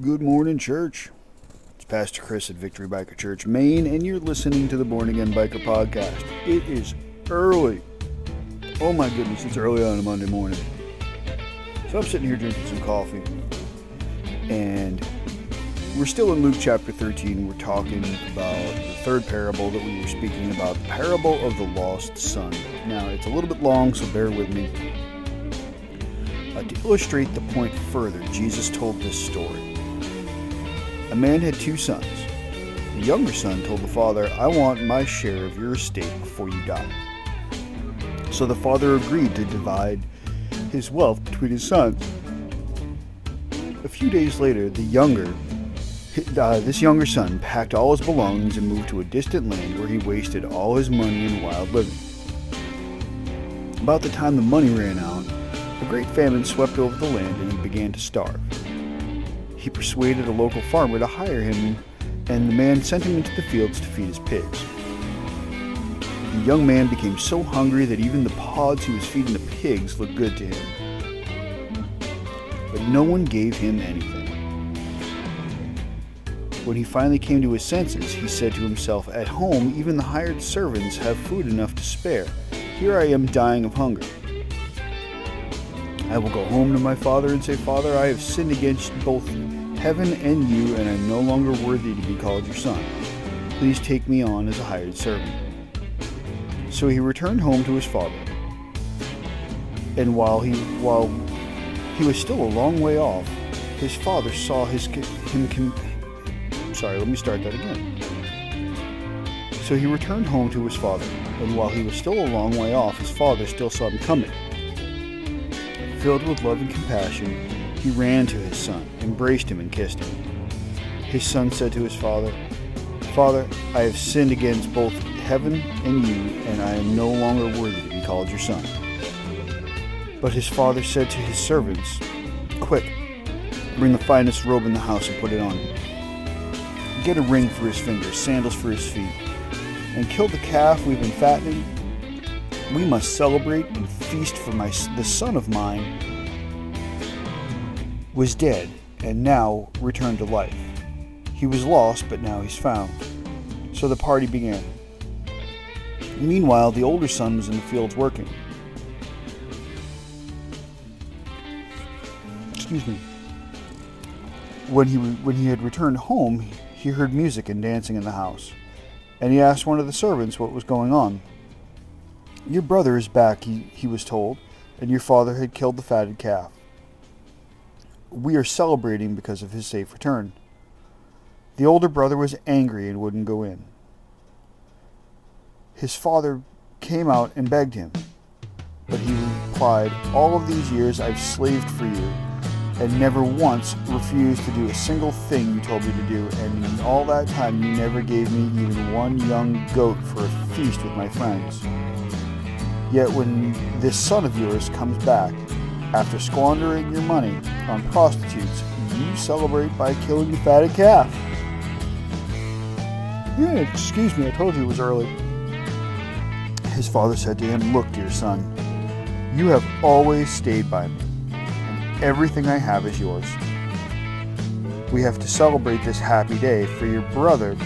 Good morning, church. It's Pastor Chris at Victory Biker Church, Maine, and you're listening to the Born Again Biker Podcast. It is early. Oh my goodness, it's early on a Monday morning. So I'm sitting here drinking some coffee, and we're still in Luke chapter 13. We're talking about the third parable that we were speaking about, the parable of the lost son. Now, it's a little bit long, so bear with me. Uh, to illustrate the point further, Jesus told this story. Man had two sons. The younger son told the father, I want my share of your estate before you die. So the father agreed to divide his wealth between his sons. A few days later, the younger, uh, this younger son packed all his belongings and moved to a distant land where he wasted all his money in wild living. About the time the money ran out, a great famine swept over the land and he began to starve he persuaded a local farmer to hire him, and the man sent him into the fields to feed his pigs. The young man became so hungry that even the pods he was feeding the pigs looked good to him. But no one gave him anything. When he finally came to his senses, he said to himself, At home, even the hired servants have food enough to spare. Here I am dying of hunger. I will go home to my father and say, Father, I have sinned against both heaven and you, and I'm no longer worthy to be called your son. Please take me on as a hired servant. So he returned home to his father. And while he while he was still a long way off, his father saw his him. sorry, let me start that again. So he returned home to his father, and while he was still a long way off, his father still saw him coming. Filled with love and compassion, he ran to his son, embraced him, and kissed him. His son said to his father, Father, I have sinned against both heaven and you, and I am no longer worthy to be called your son. But his father said to his servants, Quick, bring the finest robe in the house and put it on him. Get a ring for his fingers, sandals for his feet, and kill the calf we've been fattening. We must celebrate and feast for my, the son of mine was dead and now returned to life. He was lost, but now he's found. So the party began. Meanwhile, the older son was in the fields working. Excuse me. When he, when he had returned home, he heard music and dancing in the house, and he asked one of the servants what was going on. Your brother is back, he, he was told, and your father had killed the fatted calf we are celebrating because of his safe return. The older brother was angry and wouldn't go in. His father came out and begged him, but he replied, All of these years I've slaved for you and never once refused to do a single thing you told me to do, and in all that time you never gave me even one young goat for a feast with my friends. Yet when this son of yours comes back, after squandering your money on prostitutes, you celebrate by killing the fatted calf. Yeah, excuse me, I told you it was early. His father said to him, Look, dear son, you have always stayed by me, and everything I have is yours. We have to celebrate this happy day, for your brother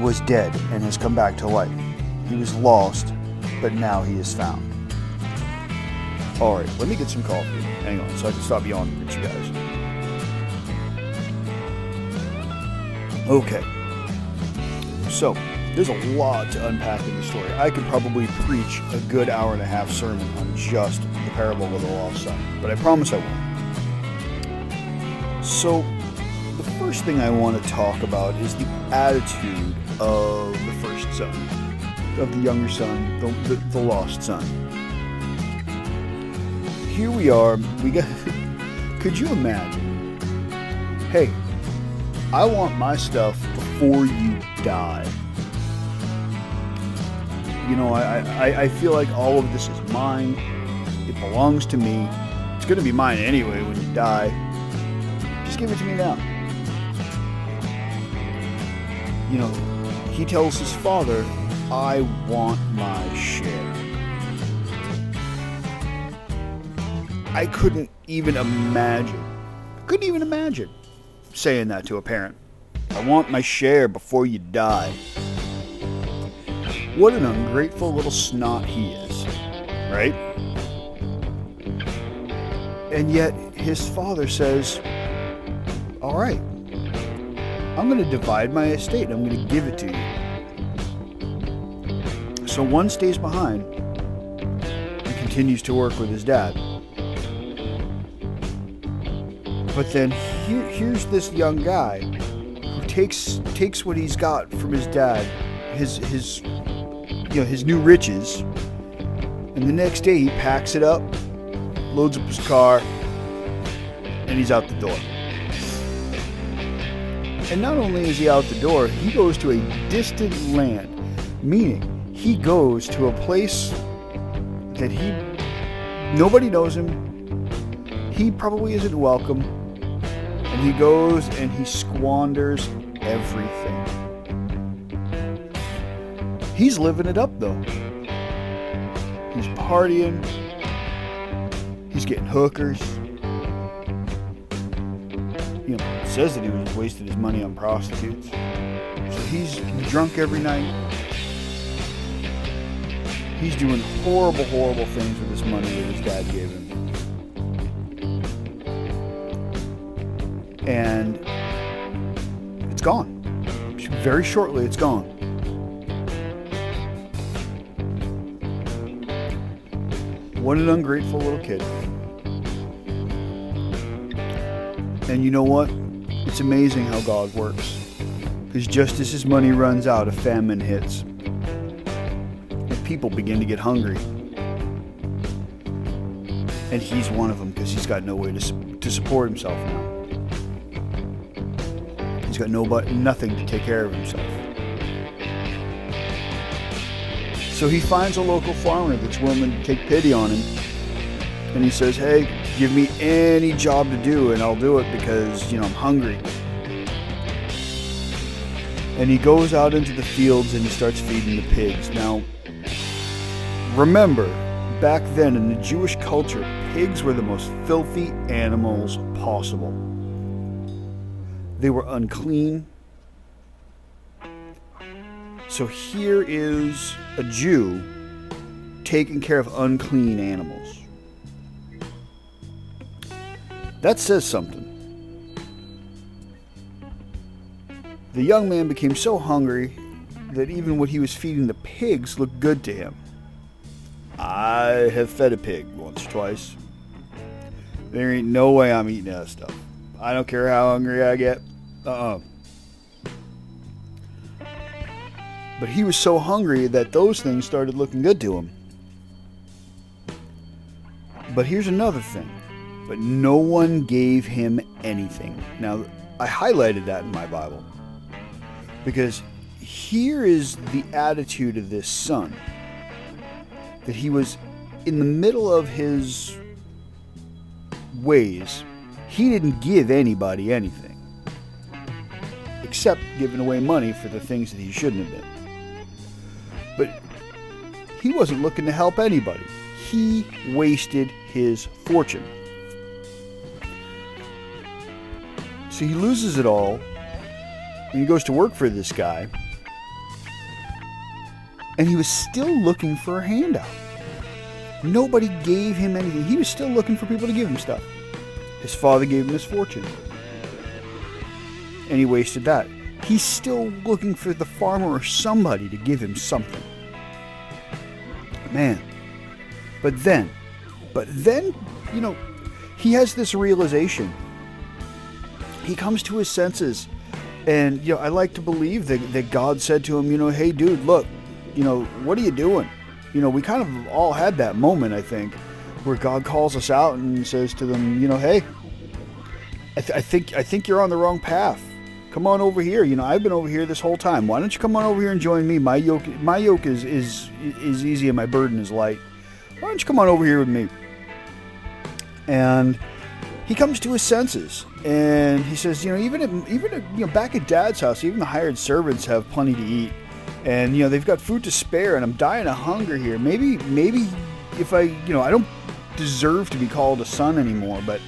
was dead and has come back to life. He was lost, but now he is found. All right, let me get some coffee. Hang on, so I can stop yawning at you guys. Okay. So, there's a lot to unpack in the story. I could probably preach a good hour and a half sermon on just the parable of the lost son, but I promise I won't. So, the first thing I want to talk about is the attitude of the first son, of the younger son, the, the, the lost son here we are. We got. Could you imagine? Hey, I want my stuff before you die. You know, I, I, I feel like all of this is mine. It belongs to me. It's going to be mine anyway when you die. Just give it to me now. You know, he tells his father, I want my share. I couldn't even imagine. Couldn't even imagine saying that to a parent. I want my share before you die. What an ungrateful little snot he is, right? And yet his father says, All right, I'm going to divide my estate. I'm going to give it to you. So one stays behind and continues to work with his dad. But then here, here's this young guy who takes takes what he's got from his dad, his his you know his new riches, and the next day he packs it up, loads up his car, and he's out the door. And not only is he out the door, he goes to a distant land, meaning he goes to a place that he nobody knows him. He probably isn't welcome. And he goes and he squanders everything. He's living it up though. He's partying. He's getting hookers you know, says that he was wasted his money on prostitutes. So he's drunk every night. He's doing horrible, horrible things with this money that his dad gave him. And it's gone. Very shortly, it's gone. What an ungrateful little kid. And you know what? It's amazing how God works. Because just as his money runs out, a famine hits. People begin to get hungry. And he's one of them because he's got no way to, to support himself now. He's got nobody, nothing to take care of himself. So he finds a local farmer that's willing to take pity on him. And he says, Hey, Give me any job to do and I'll do it because, you know, I'm hungry. And he goes out into the fields and he starts feeding the pigs. Now, remember, back then in the Jewish culture, pigs were the most filthy animals possible. They were unclean. So here is a Jew taking care of unclean animals. That says something. The young man became so hungry that even what he was feeding the pigs looked good to him. I have fed a pig once twice. There ain't no way I'm eating that stuff. I don't care how hungry I get. Uh uh-uh. uh But he was so hungry that those things started looking good to him. But here's another thing but no one gave him anything. Now, I highlighted that in my Bible because here is the attitude of this son that he was in the middle of his ways, he didn't give anybody anything except giving away money for the things that he shouldn't have been. But he wasn't looking to help anybody. He wasted his fortune. So he loses it all, and he goes to work for this guy, and he was still looking for a handout. Nobody gave him anything. He was still looking for people to give him stuff. His father gave him his fortune, and he wasted that. He's still looking for the farmer or somebody to give him something. Man. But then, but then, you know, he has this realization he comes to his senses. And, you know, I like to believe that, that God said to him, you know, hey, dude, look, you know, what are you doing? You know, we kind of all had that moment, I think, where God calls us out and says to them, you know, hey, I, th- I think I think you're on the wrong path. Come on over here. You know, I've been over here this whole time. Why don't you come on over here and join me? My yoke, my yoke is is is easy and my burden is light. Why don't you come on over here with me? And he comes to his senses and he says, you know, even at, even at, you know back at Dad's house, even the hired servants have plenty to eat, and you know they've got food to spare, and I'm dying of hunger here. Maybe maybe if I you know I don't deserve to be called a son anymore, but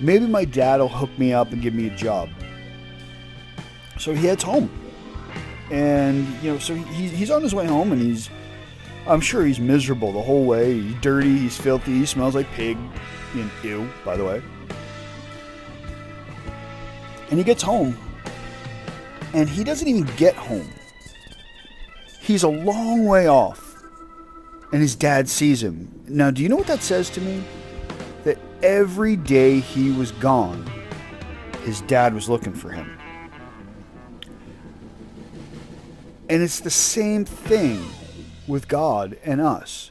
Maybe my dad will hook me up and give me a job. So he heads home. And, you know, so he, he's on his way home and he's, I'm sure he's miserable the whole way. He's dirty, he's filthy, he smells like pig. And ew, by the way. And he gets home. And he doesn't even get home. He's a long way off. And his dad sees him. Now, do you know what that says to me? That every day he was gone, his dad was looking for him. And it's the same thing with God and us.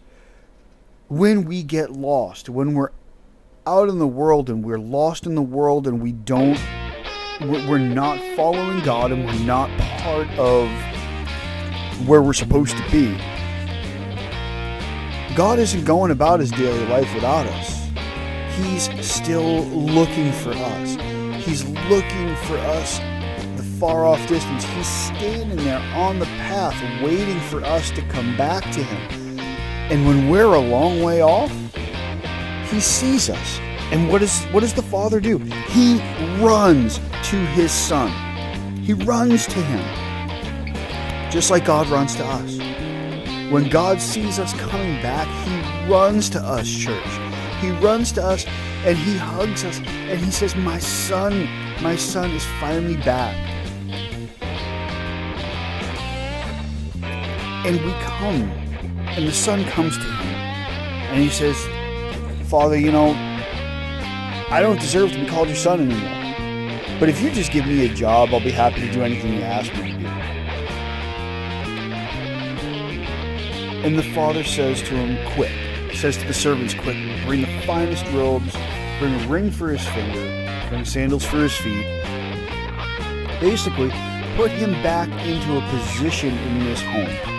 When we get lost, when we're out in the world and we're lost in the world and we don't, we're not following God and we're not part of where we're supposed to be, God isn't going about his daily life without us. He's still looking for us. He's looking for us the far off distance. He's standing there on the path waiting for us to come back to him. And when we're a long way off, he sees us. And what does what does the Father do? He runs to his son. He runs to him. Just like God runs to us. When God sees us coming back, he runs to us, church. He runs to us and he hugs us and he says, "My son, my son is finally back." And we come, and the son comes to him, and he says, Father, you know, I don't deserve to be called your son anymore. But if you just give me a job, I'll be happy to do anything you ask me to do. And the father says to him, Quick, says to the servants, Quick, bring the finest robes, bring a ring for his finger, bring sandals for his feet. Basically, put him back into a position in this home.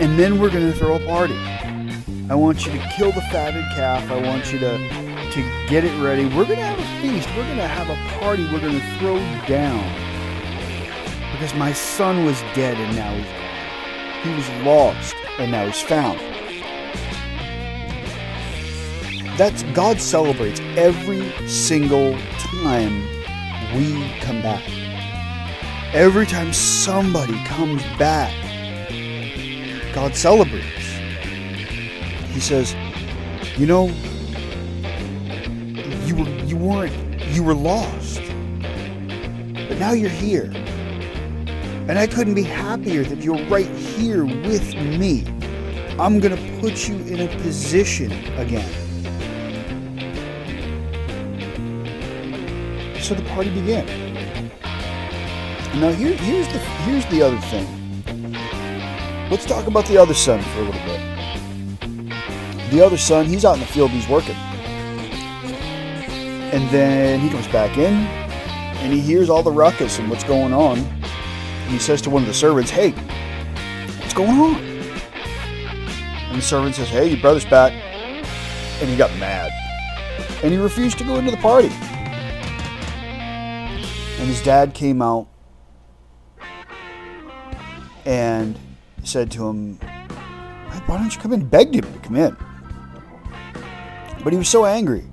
And then we're going to throw a party. I want you to kill the fatted calf. I want you to to get it ready. We're going to have a feast. We're going to have a party. We're going to throw down. Because my son was dead and now he's he was lost and now he's found. That's God celebrates every single time we come back. Every time somebody comes back God celebrates. He says, "You know, you were you weren't you were lost, but now you're here, and I couldn't be happier that you're right here with me. I'm gonna put you in a position again." So the party began. Now here, here's the here's the other thing Let's talk about the other son for a little bit. The other son, he's out in the field, he's working. And then he comes back in and he hears all the ruckus and what's going on. And he says to one of the servants, Hey, what's going on? And the servant says, Hey, your brother's back. And he got mad. And he refused to go into the party. And his dad came out and said to him, Why don't you come in? Begged him to come in. But he was so angry.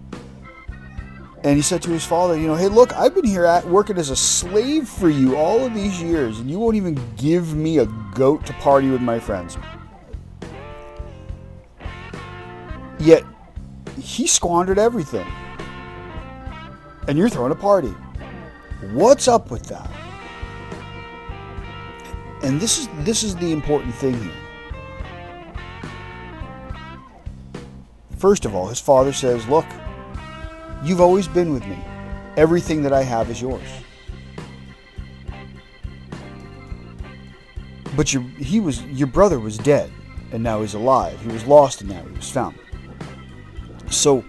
And he said to his father, You know, hey, look, I've been here at, working as a slave for you all of these years, and you won't even give me a goat to party with my friends. Yet, he squandered everything. And you're throwing a party. What's up with that? And this is this is the important thing here. First of all, his father says, "Look, you've always been with me. Everything that I have is yours." But your he was your brother was dead and now he's alive. He was lost and now he was found. So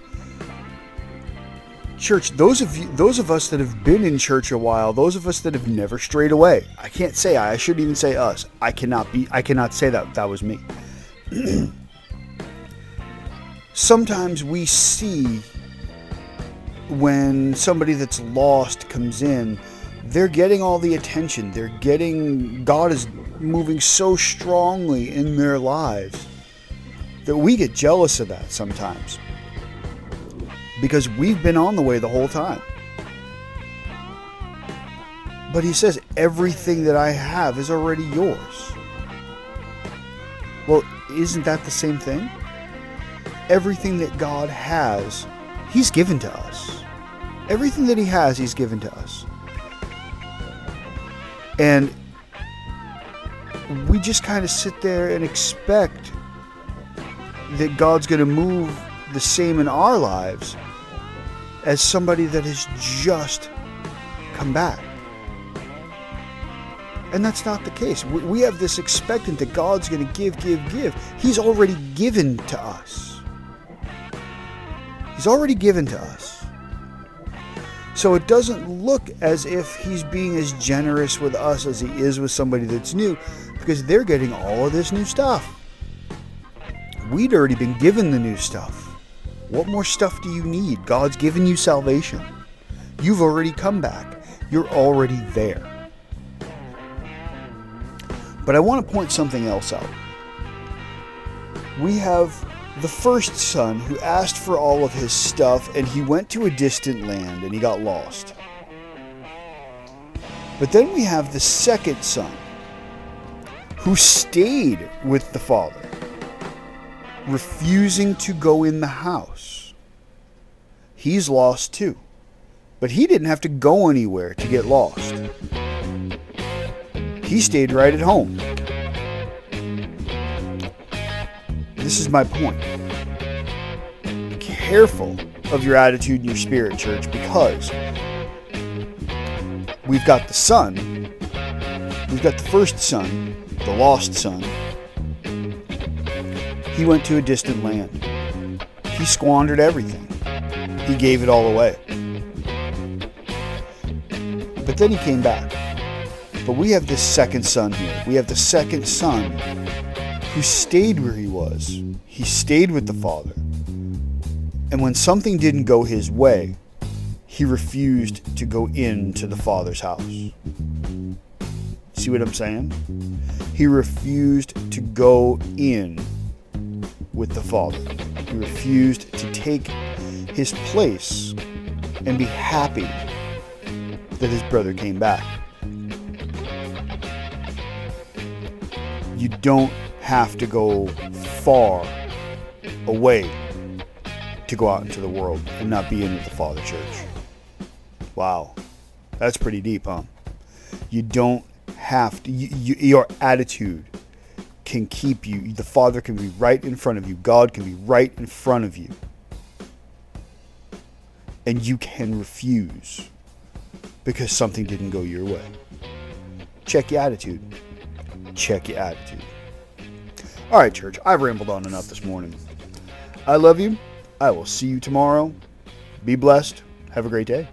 church those of you those of us that have been in church a while those of us that have never strayed away i can't say i, I shouldn't even say us i cannot be i cannot say that that was me sometimes we see when somebody that's lost comes in they're getting all the attention they're getting god is moving so strongly in their lives that we get jealous of that sometimes because we've been on the way the whole time. But he says, Everything that I have is already yours. Well, isn't that the same thing? Everything that God has, He's given to us. Everything that He has, He's given to us. And we just kind of sit there and expect that God's going to move the same in our lives as somebody that has just come back. And that's not the case. We have this expectant that God's going to give, give, give. He's already given to us. He's already given to us. So it doesn't look as if he's being as generous with us as he is with somebody that's new because they're getting all of this new stuff. We'd already been given the new stuff. What more stuff do you need? God's given you salvation. You've already come back. You're already there. But I want to point something else out. We have the first son who asked for all of his stuff and he went to a distant land and he got lost. But then we have the second son who stayed with the father, refusing to go in the house. He's lost too. But he didn't have to go anywhere to get lost. He stayed right at home. This is my point. Careful of your attitude and your spirit, church, because we've got the son, we've got the first son, the lost son. He went to a distant land. He squandered everything. He gave it all away. But then he came back. But we have this second son here. We have the second son who stayed where he was. He stayed with the father. And when something didn't go his way, he refused to go into the father's house. See what I'm saying? He refused to go in with the father. He refused to take his place and be happy that his brother came back. you don't have to go far away to go out into the world and not be in with the Father Church. Wow, that's pretty deep, huh? You don't have to, you, you, your attitude can keep you, the Father can be right in front of you, God can be right in front of you. And you can refuse because something didn't go your way. Check your attitude check your attitude. All right, church, I've rambled on enough this morning. I love you. I will see you tomorrow. Be blessed. Have a great day.